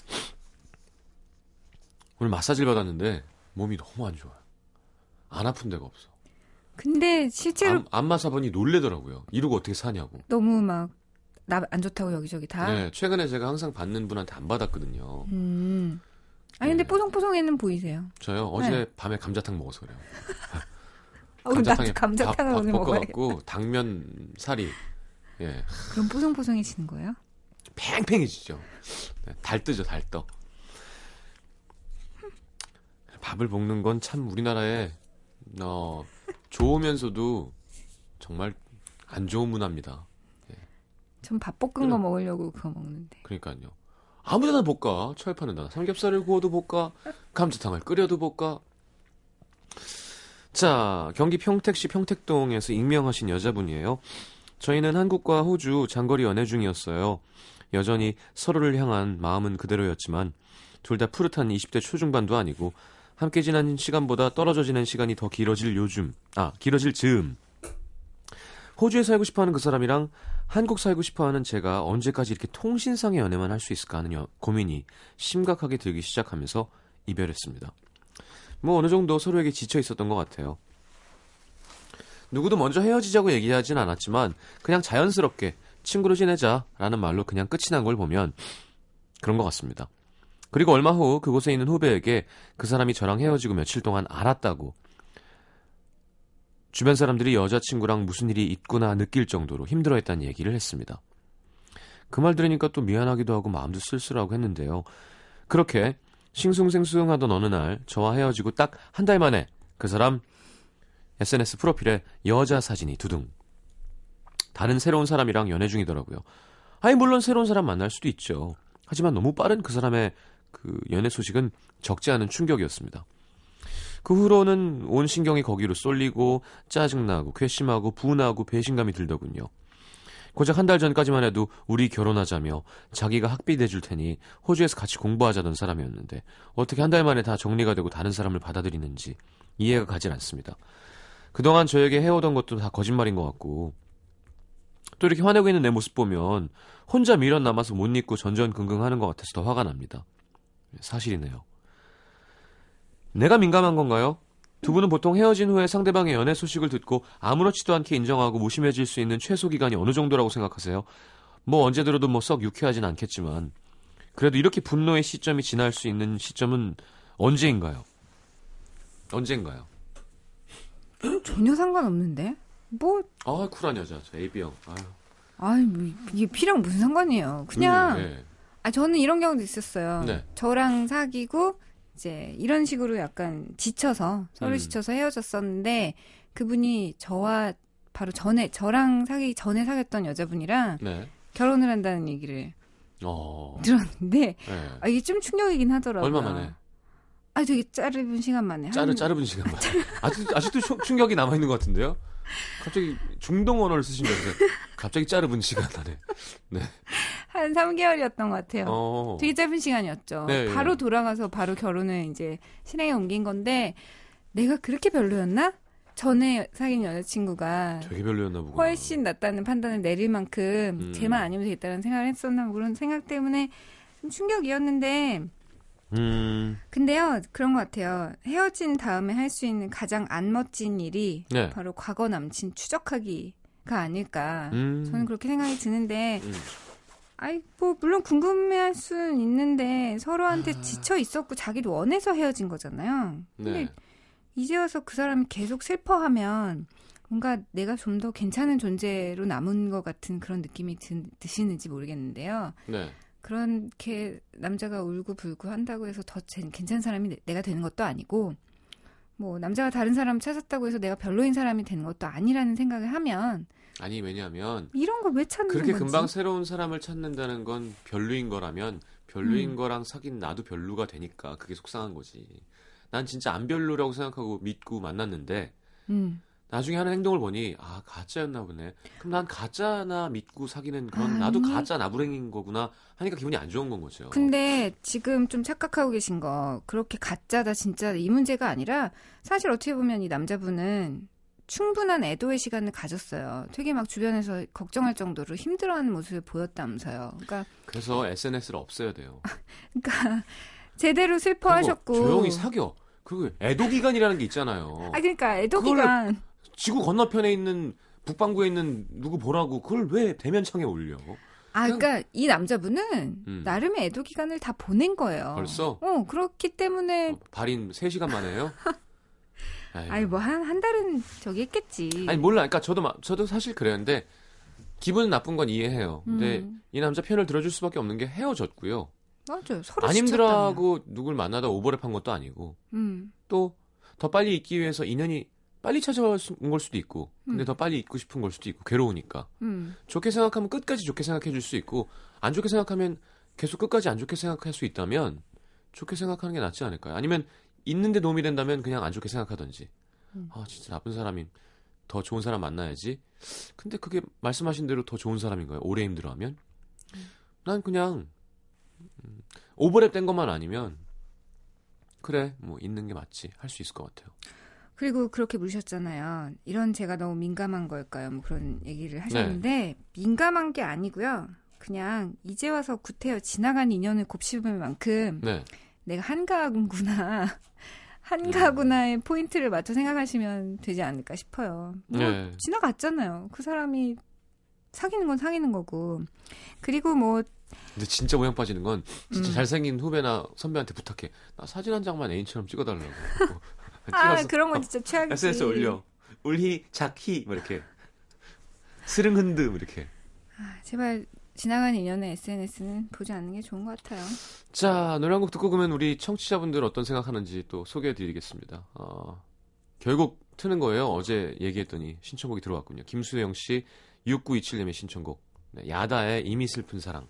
S1: 오늘 마사지를 받았는데 몸이 너무 안 좋아요. 안 아픈 데가 없어.
S2: 근데 실제로
S1: 안, 안마 사 보니 놀래더라고요. 이러고 어떻게 사냐고.
S2: 너무 막 나 안 좋다고 여기저기 다.
S1: 네, 최근에 제가 항상 받는 분한테 안 받았거든요.
S2: 음. 아니 근데
S1: 네.
S2: 뽀송뽀송해는 보이세요.
S1: 저요 어제
S2: 네.
S1: 밤에 감자탕 먹어서 그래요. [laughs]
S2: 어, 나도 감자탕을
S1: 밥,
S2: 오늘.
S1: 볶아갖고 당면 살이 예
S2: 그럼 뽀송뽀송해지는 거예요?
S1: 팽팽해지죠. 네, 달뜨죠 달떠. 밥을 볶는 건 참 우리나라에 어, 좋으면서도 정말 안 좋은 문화입니다.
S2: 전밥 볶은
S1: 그래.
S2: 거 먹으려고 그거 먹는데.
S1: 그러니까요. 아무데나 볶아 철판은 다 삼겹살을 구워도 볶아 감자탕을 끓여도 볶아. 자 경기 평택시 평택동에서 익명하신 여자분이에요. 저희는 한국과 호주 장거리 연애 중이었어요. 여전히 서로를 향한 마음은 그대로였지만 둘 다 푸릇한 20대 초중반도 아니고 함께 지난 시간보다 떨어져 지낸 시간이 더 길어질 요즘 아 길어질 즈음 호주에 살고 싶어 하는 그 사람이랑 한국 살고 싶어 하는 제가 언제까지 이렇게 통신상의 연애만 할 수 있을까 하는 여- 고민이 심각하게 들기 시작하면서 이별했습니다. 뭐 어느 정도 서로에게 지쳐 있었던 것 같아요. 누구도 먼저 헤어지자고 얘기하진 않았지만 그냥 자연스럽게 친구로 지내자라는 말로 그냥 끝이 난 걸 보면 그런 것 같습니다. 그리고 얼마 후 그곳에 있는 후배에게 그 사람이 저랑 헤어지고 며칠 동안 알았다고 주변 사람들이 여자친구랑 무슨 일이 있구나 느낄 정도로 힘들어했다는 얘기를 했습니다. 그 말 들으니까 또 미안하기도 하고 마음도 쓸쓸하고 했는데요. 그렇게 싱숭생숭하던 어느 날 저와 헤어지고 딱 한 달 만에 그 사람 SNS 프로필에 여자 사진이 두둥. 다른 새로운 사람이랑 연애 중이더라고요. 아니 물론 새로운 사람 만날 수도 있죠. 하지만 너무 빠른 그 사람의 그 연애 소식은 적지 않은 충격이었습니다. 그 후로는 온 신경이 거기로 쏠리고 짜증나고 괘씸하고 분하고 배신감이 들더군요. 고작 한 달 전까지만 해도 우리 결혼하자며 자기가 학비 내줄 테니 호주에서 같이 공부하자던 사람이었는데 어떻게 한 달 만에 다 정리가 되고 다른 사람을 받아들이는지 이해가 가질 않습니다. 그동안 저에게 해오던 것도 다 거짓말인 것 같고 또 이렇게 화내고 있는 내 모습 보면 혼자 미련 남아서 못 잊고 전전긍긍하는 것 같아서 더 화가 납니다. 사실이네요. 내가 민감한 건가요? 두 분은 보통 헤어진 후에 상대방의 연애 소식을 듣고 아무렇지도 않게 인정하고 무심해질 수 있는 최소 기간이 어느 정도라고 생각하세요? 뭐 언제 들어도 뭐 썩 유쾌하진 않겠지만 그래도 이렇게 분노의 시점이 지날 수 있는 시점은 언제인가요? 언제인가요?
S2: 전혀 상관없는데? 뭐,
S1: 아 쿨한 여자 저 AB형 아유
S2: 아이, 뭐, 이게 피랑 무슨 상관이에요. 그냥,
S1: 음, 네.
S2: 아, 저는 이런 경우도 있었어요.
S1: 네.
S2: 저랑 사귀고, 이제, 이런 식으로 약간 지쳐서, 서로
S1: 음.
S2: 지쳐서 헤어졌었는데, 그분이 저와 바로 전에, 저랑 사귀기 전에 사귀었던 여자분이랑
S1: 네.
S2: 결혼을 한다는 얘기를
S1: 어.
S2: 들었는데
S1: 네.
S2: 아, 이게 좀 충격이긴 하더라고요.
S1: 얼마 만에?
S2: 아 되게 짧은 시간 만에.
S1: 짜르
S2: 한-
S1: 짜르분 시간 만에. 아직 아직도 충- 충격이 남아 있는 것 같은데요. 갑자기 중동 언어를 쓰시면서 갑자기 짜르분 시간 안에.
S2: 한 3개월이었던 것 같아요.
S1: 어.
S2: 되게 짧은 시간이었죠.
S1: 네,
S2: 바로
S1: 예.
S2: 돌아가서 바로 결혼을 이제 실행에 옮긴 건데 내가 그렇게 별로였나? 전에 사귄 여자친구가
S1: 되게 별로였나 보구나.
S2: 훨씬 낫다는 판단을 내릴 만큼
S1: 음.
S2: 쟤만 아니면 되겠다는 생각을 했었나 뭐 그런 생각 때문에 좀 충격이었는데
S1: 음.
S2: 근데요 그런 것 같아요 헤어진 다음에 할 수 있는 가장 안 멋진 일이
S1: 네.
S2: 바로 과거 남친 추적하기 가 아닐까
S1: 음.
S2: 저는 그렇게 생각이 드는데
S1: 음.
S2: 아이 뭐 물론 궁금해할 수는 있는데 서로한테 지쳐 있었고 자기도 원해서 헤어진 거잖아요. 근데
S1: 네.
S2: 이제 와서 그 사람이 계속 슬퍼하면 뭔가 내가 좀 더 괜찮은 존재로 남은 것 같은 그런 느낌이 드, 드시는지 모르겠는데요.
S1: 네.
S2: 그렇게 남자가 울고 불고 한다고 해서 더 제- 괜찮은 사람이 내- 내가 되는 것도 아니고 뭐 남자가 다른 사람 찾았다고 해서 내가 별로인 사람이 되는 것도 아니라는 생각을 하면
S1: 아니 왜냐하면
S2: 이런 걸왜 찾는
S1: 그렇게
S2: 건지
S1: 금방 새로운 사람을 찾는다는 건 별로인 거라면 별로인
S2: 음.
S1: 거랑 사귄 나도 별로가 되니까 그게 속상한 거지. 난 진짜 안 별로라고 생각하고 믿고 만났는데
S2: 음.
S1: 나중에 하는 행동을 보니 아 가짜였나 보네. 그럼 난 가짜나 믿고 사귀는 그런
S2: 아니.
S1: 나도 가짜 나부랭인 거구나 하니까 기분이 안 좋은 건 거죠.
S2: 근데 지금 좀 착각하고 계신 거 그렇게 가짜다 진짜 이 문제가 아니라 사실 어떻게 보면 이 남자분은 충분한 애도의 시간을 가졌어요. 되게 막 주변에서 걱정할 정도로 힘들어하는 모습을 보였다면서요. 그러니까,
S1: 그래서 SNS를 없애야 돼요. [laughs]
S2: 그러니까 제대로 슬퍼하셨고.
S1: 조용히 사겨. 그리고 애도 기간이라는 게 있잖아요.
S2: 아 그러니까 애도 기간.
S1: 지구 건너편에 있는 북반구에 있는 누구 보라고 그걸 왜 대면창에 올려?
S2: 아 그러니까 이 남자분은
S1: 음.
S2: 나름의 애도 기간을 다 보낸 거예요.
S1: 벌써?
S2: 어 그렇기 때문에
S1: 어, 발인 3시간 만에요? [laughs]
S2: 아니 뭐한한 달은 저기 했겠지.
S1: 아니 몰라. 그러니까 저도 마- 저도 사실 그랬는데 기분 나쁜 건 이해해요. 근데
S2: 음.
S1: 이 남자 편을 들어줄 수밖에 없는 게 헤어졌고요.
S2: 맞아요. 서로
S1: 안. 힘들어하고 누굴 만나다 오버랩한 것도 아니고
S2: 음.
S1: 또더 빨리 있기 위해서 인연이 빨리 찾아온 걸 수도 있고 근데
S2: 음.
S1: 더 빨리 있고 싶은 걸 수도 있고 괴로우니까
S2: 음.
S1: 좋게 생각하면 끝까지 좋게 생각해 줄 수 있고 안 좋게 생각하면 계속 끝까지 안 좋게 생각할 수 있다면 좋게 생각하는 게 낫지 않을까요? 아니면 있는데 도움이 된다면 그냥 안 좋게 생각하든지
S2: 음.
S1: 아 진짜 나쁜 사람인 더 좋은 사람 만나야지 근데 그게 말씀하신 대로 더 좋은 사람인 거예요 오래 힘들어하면 난 그냥 음, 오버랩 된 것만 아니면 그래 뭐 있는 게 맞지 할 수 있을 것 같아요
S2: 그리고 그렇게 물으셨잖아요. 이런 제가 너무 민감한 걸까요? 뭐 그런 얘기를 하셨는데
S1: 네.
S2: 민감한 게 아니고요. 그냥 이제 와서 구태여 지나간 인연을 곱씹을 만큼
S1: 네
S2: 내가 [laughs] 한가하구나. 한가구나의 포인트를 맞춰 생각하시면 되지 않을까 싶어요. 뭐
S1: 네.
S2: 지나갔잖아요. 그 사람이 사귀는 건 사귀는 거고. 그리고 뭐
S1: 근데 진짜 모양 빠지는 건 진짜
S2: 음.
S1: 잘생긴 후배나 선배한테 부탁해. 나 사진 한 장만 애인처럼 찍어달라고. 어, [laughs]
S2: 아, 그런 건 진짜 [laughs] 최악이지.
S1: SNS 올려. 울희, 작희, 뭐 이렇게. 스릉 흔드, 뭐 이렇게.
S2: 제발 지나간 인연의 SNS는 보지 않는 게 좋은 것 같아요.
S1: 자, 노래 한 곡 듣고 그러면 우리 청취자분들 어떤 생각하는지 또 소개해드리겠습니다. 어, 결국 트는 거예요. 어제 얘기했더니 신청곡이 들어왔군요. 김수영 씨 6927님의 신청곡. 네, 야다의 이미 슬픈 사랑.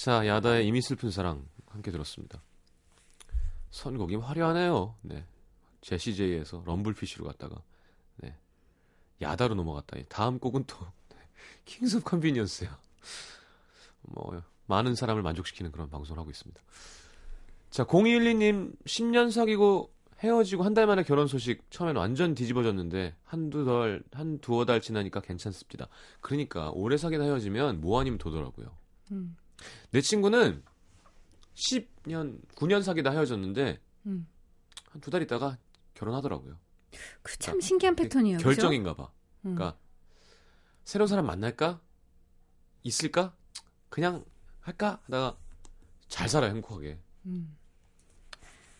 S1: 자, 야다의 이미 슬픈 사랑 함께 들었습니다. 선곡이 화려하네요. 네. 제시제이에서 럼블피쉬로 갔다가 네. 야다로 넘어갔다. 다음 곡은 또 네. 킹스 오브 컨비니언스야. 뭐 많은 사람을 만족시키는 그런 방송을 하고 있습니다. 자, 0212님 10년 사귀고 헤어지고 한 달 만에 결혼 소식 처음엔 완전 뒤집어졌는데 한두 달, 한 두어 달 지나니까 괜찮습니다. 그러니까 오래 사귀다 헤어지면 뭐 아니면 도더라고요.
S2: 음.
S1: 내 친구는 10년, 9년 사귀다 헤어졌는데
S2: 음.
S1: 한두 달 있다가 결혼하더라고요.
S2: 그 참 신기한 패턴이에요.
S1: 결정인가 봐.
S2: 음.
S1: 그러니까 새로운 사람 만날까? 있을까? 그냥 할까? 하다가 잘 살아요, 행복하게.
S2: 음.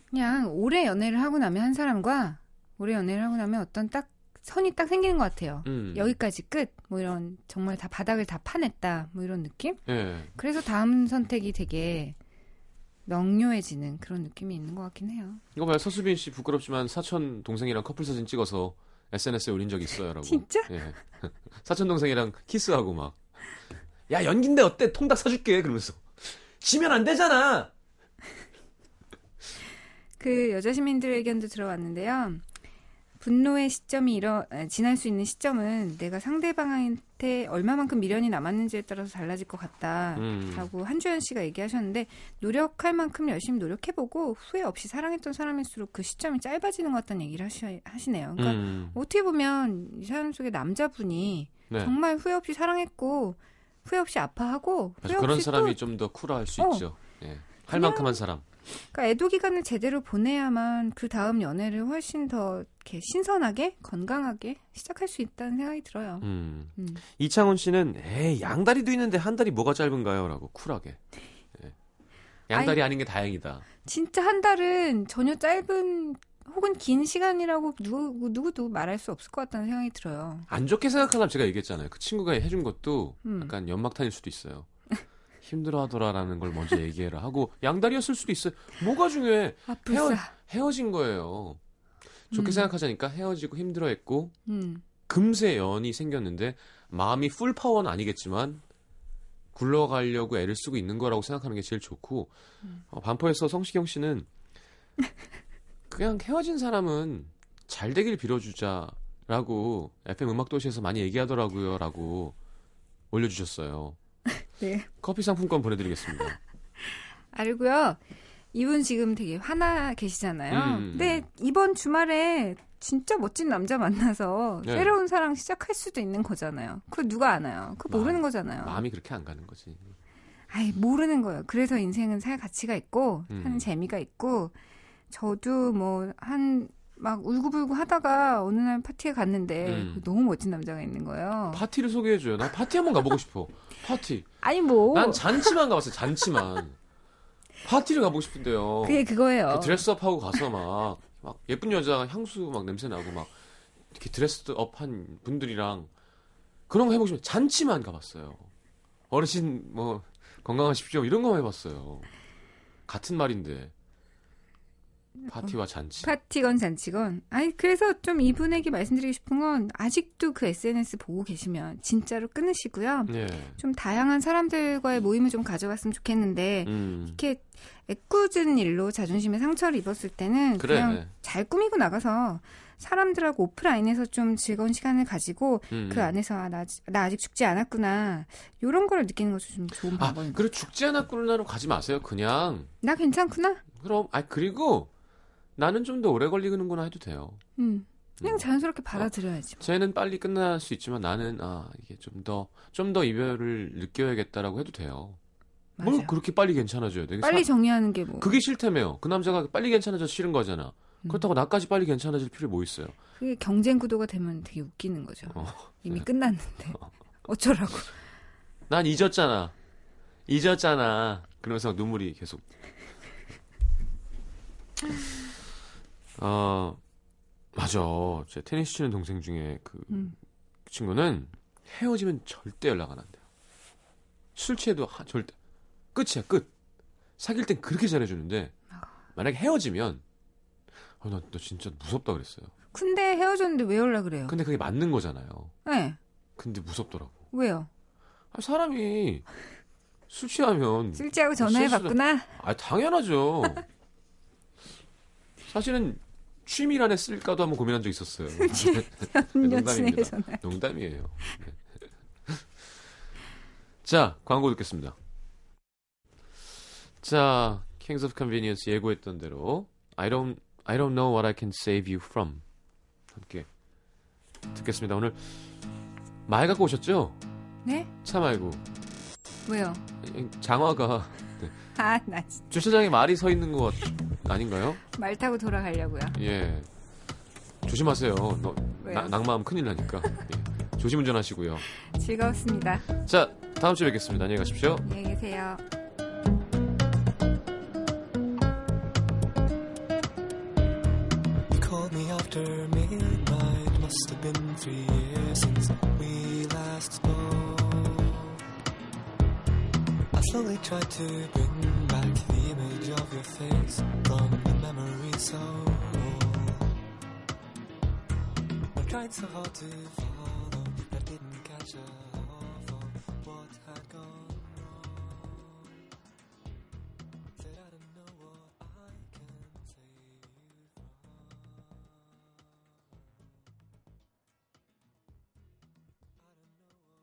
S2: 그냥 오래 연애를 하고 나면 한 사람과 오래 연애를 하고 나면 어떤 딱 선이 딱 생기는 것 같아요.
S1: 음.
S2: 여기까지 끝. 뭐 이런 정말 다 바닥을 다 파냈다. 뭐 이런 느낌?
S1: 예.
S2: 그래서 다음 선택이 되게 명료해지는 그런 느낌이 있는 것 같긴 해요.
S1: 이거 봐요. 서수빈 씨 부끄럽지만 사촌 동생이랑 커플 사진 찍어서 SNS에 올린 적 있어요라고.
S2: 진짜?
S1: 예. [laughs] 사촌 동생이랑 키스하고 막. 야 연기인데 어때? 통닭 사줄게. 그러면서. 지면 안 되잖아.
S2: 그 여자 시민들 의견도 들어왔는데요. 분노의 시점이 일어 아, 지날 수 있는 시점은 내가 상대방한테 얼마만큼 미련이 남았는지에 따라서 달라질 것 같다라고
S1: 음.
S2: 한주연 씨가 얘기하셨는데 노력할 만큼 열심히 노력해보고 후회 없이 사랑했던 사람일수록 그 시점이 짧아지는 것 같다는 얘기를 하시, 하시네요. 그러니까
S1: 음.
S2: 어떻게 보면 이 사연 속에 남자분이
S1: 네.
S2: 정말 후회 없이 사랑했고 후회 없이 아파하고 후회
S1: 그런
S2: 없이
S1: 사람이 또좀더 쿨할 수
S2: 어.
S1: 있죠. 예. 할
S2: 그냥-
S1: 만큼 한 사람.
S2: 그러니까 애도 기간을 제대로 보내야만 그 다음 연애를 훨씬 더 이렇게 신선하게 건강하게 시작할 수 있다는 생각이 들어요.
S1: 음.
S2: 음.
S1: 이창훈 씨는 에이 양다리도 있는데 한 다리 뭐가 짧은가요?라고 쿨하게. 예. 양다리 아닌 게 다행이다.
S2: 진짜 한 달은 전혀 짧은 혹은 긴 시간이라고 누구 누구도 말할 수 없을 것 같다는 생각이 들어요.
S1: 안 좋게 생각하면 제가 얘기했잖아요. 그 친구가 해준 것도
S2: 음.
S1: 약간 연막탄일 수도 있어요. 힘들어하더라라는 걸 먼저 얘기해라 하고 양다리였을 수도 있어요. 뭐가 중요해?
S2: 아 불사.
S1: 헤어진 거예요. 좋게
S2: 음.
S1: 생각하자니까 헤어지고 힘들어했고
S2: 음.
S1: 금세 연이 생겼는데 마음이 풀 파워는 아니겠지만 굴러가려고 애를 쓰고 있는 거라고 생각하는 게 제일 좋고 어, 반포에서 성시경 씨는 [laughs] 그냥 헤어진 사람은 잘 되길 빌어주자라고 FM 음악 도시에서 많이 얘기하더라고요라고 올려주셨어요.
S2: 네.
S1: 커피 상품권 보내드리겠습니다. [laughs]
S2: 알고요. 이분 지금 되게 화나 계시잖아요.
S1: 음.
S2: 근데 이번 주말에 진짜 멋진 남자 만나서
S1: 네.
S2: 새로운 사랑 시작할 수도 있는 거잖아요. 그거 누가 아나요? 그거 모르는
S1: 마음-
S2: 거잖아요.
S1: 마음이 그렇게 안 가는 거지.
S2: 아이, 모르는 거예요. 그래서 인생은 살 가치가 있고,
S1: 음.
S2: 사는 재미가 있고, 저도 뭐, 한, 막 울고불고 하다가 어느 날 파티에 갔는데,
S1: 음.
S2: 너무 멋진 남자가 있는 거예요.
S1: 파티를 소개해줘요. 나 파티 한번 가보고 싶어. 파티.
S2: 아니, 뭐,
S1: 난 잔치만 가봤어요. 잔치만. 파티를 가보고 싶은데요.
S2: 그게 그거예요.
S1: 그 드레스업하고 가서 막, 막 예쁜 여자 향수 막 냄새 나고 막 이렇게 드레스업한 분들이랑 그런 거 해보고 싶어요. 잔치만 가봤어요. 어르신 뭐 건강하십시오 이런 거 해봤어요. 같은 말인데 파티와 잔치.
S2: 파티건 잔치건. 아니, 그래서 좀 이분에게 말씀드리고 싶은 건, 아직도 그 SNS 보고 계시면, 진짜로 끊으시고요.
S1: 네.
S2: 좀 다양한 사람들과의 모임을 좀 가져갔으면 좋겠는데,
S1: 음.
S2: 이렇게 애꿎은 일로 자존심에 상처를 입었을 때는
S1: 그래.
S2: 그냥잘 꾸미고 나가서 사람들하고 오프라인에서 좀 즐거운 시간을 가지고
S1: 음.
S2: 그 안에서 아, 나, 아직- 나 아직 죽지 않았구나 이런 거를 느끼는 것도 좀 좋은
S1: 아,
S2: 방법인 것
S1: 그리고 죽지 않았구나로 가지 마세요. 그냥
S2: 나 괜찮구나.
S1: 그럼 아 그리고 나는 좀 더 오래 걸리는구나 해도 돼요.
S2: 음. 그냥
S1: 음.
S2: 자연스럽게 받아들여야지. 뭐.
S1: 쟤는 빨리 끝날 수 있지만 나는 아 이게 좀 더 좀 더 이별을 느껴야겠다라고 해도 돼요. 뭘
S2: 맞아요.
S1: 그렇게 빨리 괜찮아져야 돼?
S2: 빨리
S1: 사-
S2: 정리하는 게 뭐.
S1: 그게 싫다며요. 그 남자가 빨리 괜찮아져서 싫은 거잖아.
S2: 음.
S1: 그렇다고 나까지 빨리 괜찮아질 필요 뭐 있어요?
S2: 그게 경쟁 구도가 되면 되게 웃기는 거죠.
S1: 어.
S2: 이미
S1: 네.
S2: 끝났는데. [laughs] 어 쩌라고.
S1: 난 잊었잖아. 잊었잖아. 그러면서 눈물이 계속. 어, 맞아. 제 테니스 치는 동생 중에 그
S2: 음.
S1: 친구는 헤어지면 절대 연락 안 한대요. 술 취해도 하- 절대. 끝이야, 끝. 사귈 땐 그렇게 잘해주는데, 만약에 헤어지면, 어, 나, 너 진짜 무섭다 그랬어요.
S2: 근데 헤어졌는데 왜 연락 그래요?
S1: 근데 그게 맞는 거잖아요.
S2: 네.
S1: 근데 무섭더라고.
S2: 왜요?
S1: 아, 사람이 술 취하면
S2: 쓸지하고
S1: 실수를-
S2: 전화해 봤구나.
S1: 아 당연하죠. 사실은 취미란에 쓸까도 한번 고민한 적 있었어요. [laughs] 농담입니다. 농담이에요. 네. [laughs] 자 광고 듣겠습니다. 자 Kings of Convenience 예고했던 대로 I don't I don't know what I can save you from. 함께 듣겠습니다. 오늘 말 갖고 오셨죠?
S2: 네?
S1: 차 말고
S2: 왜요?
S1: 장화가
S2: 아, 나 진짜
S1: 주차장에 말이 서 있는 것 아닌가요?
S2: 말 타고 돌아가려고요.
S1: 예. 조심하세요. 너,
S2: 왜요?
S1: 나- 낙마하면 큰일 나니까. 예. 조심 운전하시고요.
S2: 즐거웠습니다.
S1: 자, 다음 주에 뵙겠습니다. 안녕히 가십시오.
S2: 안녕히 계세요.
S4: You called me after midnight. Must have been three years slowly try to bring back the image of your face from the memory so old. I tried so hard to.